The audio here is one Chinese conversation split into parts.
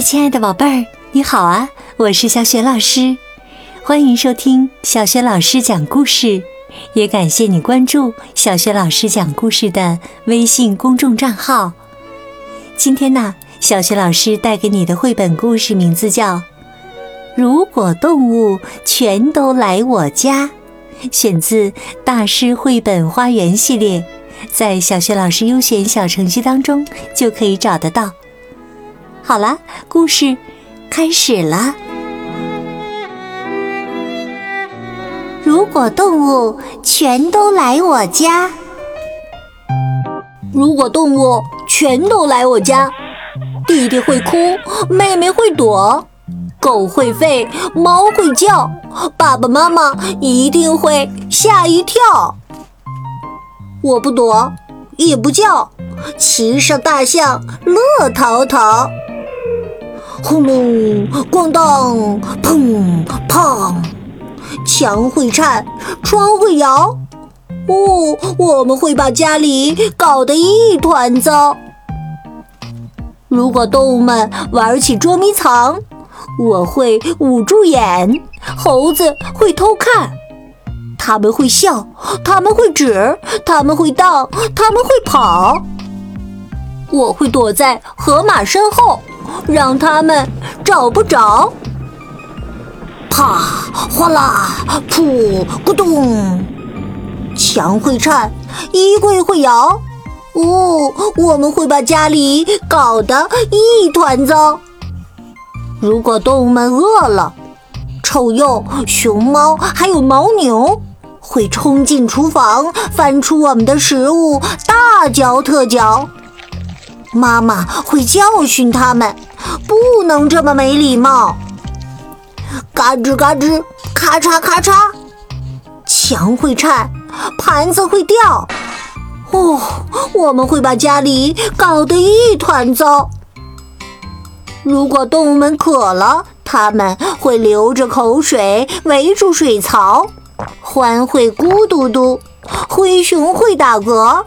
亲爱的宝贝儿，你好啊！我是小雪老师，欢迎收听小雪老师讲故事，也感谢你关注小雪老师讲故事的微信公众账号。今天呢，小雪老师带给你的绘本故事名字叫《如果动物全都来我家》，选自《大师绘本花园》系列，在小雪老师优选小程序当中就可以找得到。好了，故事开始了。如果动物全都来我家，如果动物全都来我家，弟弟会哭，妹妹会躲，狗会吠，猫会叫，爸爸妈妈一定会吓一跳。我不躲，也不叫，骑上大象，乐淘淘。轰隆，咣当，砰砰，墙会颤，窗会摇。哦，我们会把家里搞得一团糟。如果动物们玩起捉迷藏，我会捂住眼，猴子会偷看。他们会笑，他们会指，他们会荡，他们会跑。我会躲在河马身后。让他们找不着。啪！哗啦！噗！咕咚！墙会颤，衣柜会摇。哦，我们会把家里搞得一团糟。如果动物们饿了，臭鼬、熊猫还有牦牛会冲进厨房，翻出我们的食物，大嚼特嚼。妈妈会教训他们，不能这么没礼貌。嘎吱嘎吱，咔嚓咔嚓，墙会颤，盘子会掉。哦，我们会把家里搞得一团糟。如果动物们渴了，他们会流着口水围住水槽。獾会咕嘟嘟，灰熊会打嗝，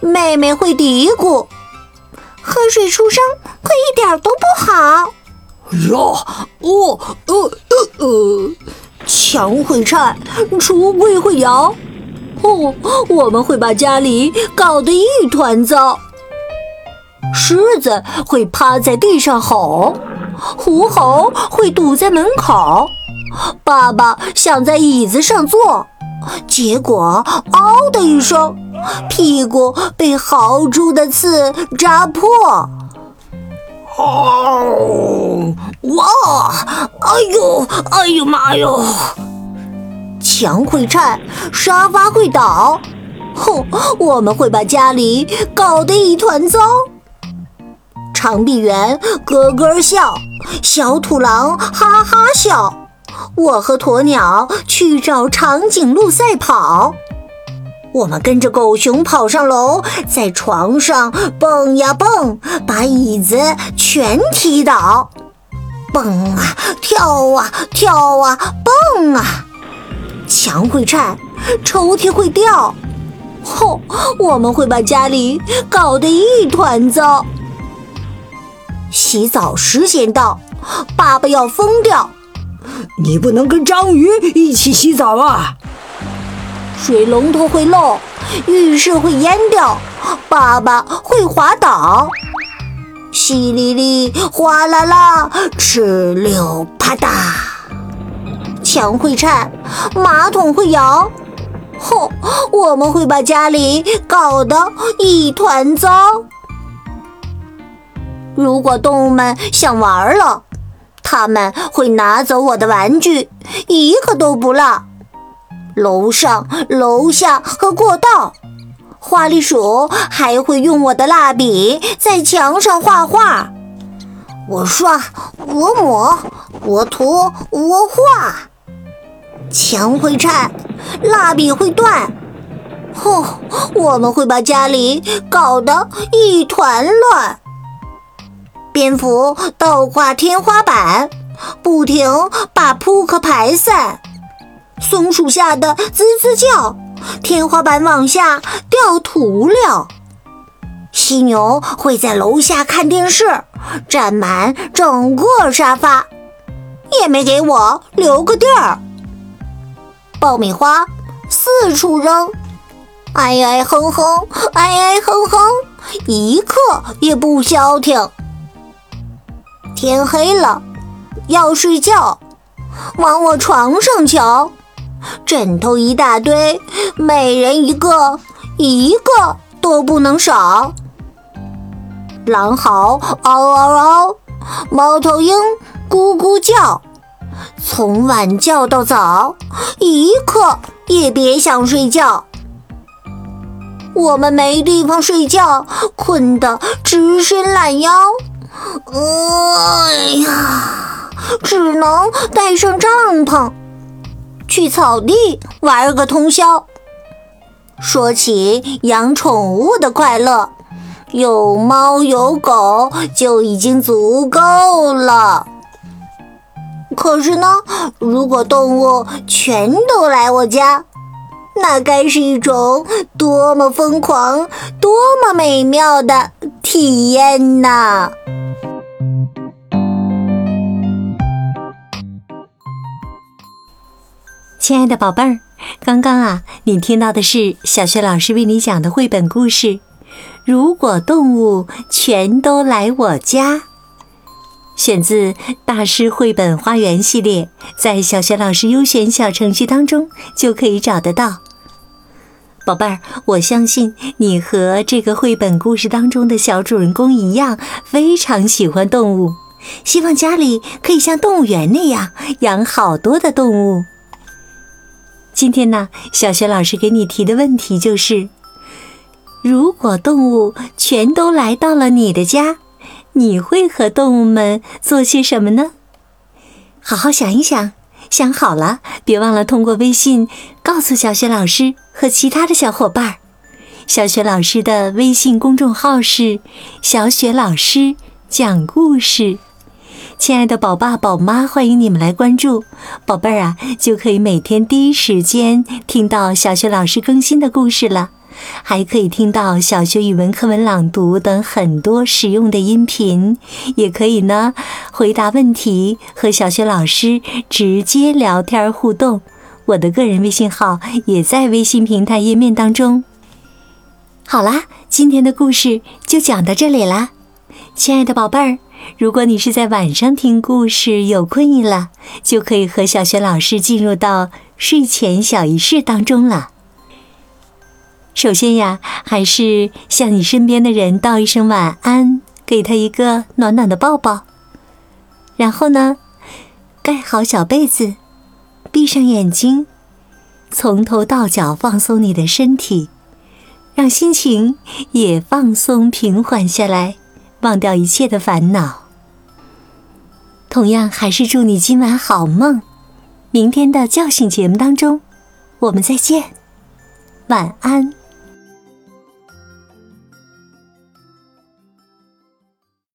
妹妹会嘀咕。喝水出声，可一点都不好。呀，哦，呃呃呃，墙会颤，橱柜会摇。哦，我们会把家里搞得一团糟。狮子会趴在地上吼，狐猴会堵在门口。爸爸想在椅子上坐，结果嗷的一声。屁股被豪猪的刺扎破，哦，哇，哎呦，哎呦妈哟！墙会颤，沙发会倒，哼，我们会把家里搞得一团糟。长臂猿咯咯笑，小土狼哈哈笑，我和鸵鸟去找长颈鹿赛跑。我们跟着狗熊跑上楼，在床上蹦呀蹦，把椅子全踢倒。蹦啊跳啊跳啊蹦啊，墙会颤，抽屉会掉。吼，我们会把家里搞得一团糟。洗澡时间到，爸爸要疯掉。你不能跟章鱼一起洗澡啊！水龙头会漏，浴室会淹掉，爸爸会滑倒，淅沥沥，哗啦啦，哧溜啪嗒，墙会颤，马桶会摇，吼，我们会把家里搞得一团糟。如果动物们想玩了，他们会拿走我的玩具，一个都不落。楼上、楼下和过道，花栗鼠还会用我的蜡笔在墙上画画。我刷，我抹，我涂，我画。墙会颤，蜡笔会断。吼，我们会把家里搞得一团乱。蝙蝠倒挂天花板，不停把扑克牌散。松鼠吓得吱吱叫，天花板往下掉涂料。犀牛会在楼下看电视，占满整个沙发，也没给我留个地儿。爆米花四处扔，挨挨哼哼，挨挨哼哼，一刻也不消停。天黑了，要睡觉，往我床上瞧，枕头一大堆，每人一个，一个都不能少。狼嚎嗷嗷嗷，猫头鹰咕咕叫，从晚叫到早，一刻也别想睡觉。我们没地方睡觉，困得直伸懒腰。哎呀，只能带上帐篷，去草地玩个通宵。说起养宠物的快乐。有猫有狗就已经足够了。可是呢，如果动物全都来我家，那该是一种多么疯狂、多么美妙的体验呐！亲爱的宝贝儿，刚刚啊，你听到的是小学老师为你讲的绘本故事。如果动物全都来我家，选自《大师绘本花园》系列，在小学老师优选小程序当中就可以找得到。宝贝儿，我相信你和这个绘本故事当中的小主人公一样，非常喜欢动物，希望家里可以像动物园那样养好多的动物。今天呢，小学老师给你提的问题就是。如果动物全都来到了你的家，你会和动物们做些什么呢？好好想一想，想好了，别忘了通过微信告诉小雪老师和其他的小伙伴。小雪老师的微信公众号是“小雪老师讲故事”，亲爱的宝爸宝妈，欢迎你们来关注，宝贝儿啊，就可以每天第一时间听到小学老师更新的故事了。还可以听到小学语文课文朗读等很多实用的音频，也可以呢回答问题和小学老师直接聊天互动。我的个人微信号也在微信平台页面当中。好啦，今天的故事就讲到这里啦，亲爱的宝贝儿，如果你是在晚上听故事有困意了，就可以和小雪老师进入到睡前小仪式当中了。首先呀，还是向你身边的人道一声晚安，给他一个暖暖的抱抱。然后呢，盖好小被子，闭上眼睛，从头到脚放松你的身体，让心情也放松平缓下来，忘掉一切的烦恼。同样，还是祝你今晚好梦。明天的叫醒节目当中，我们再见，晚安。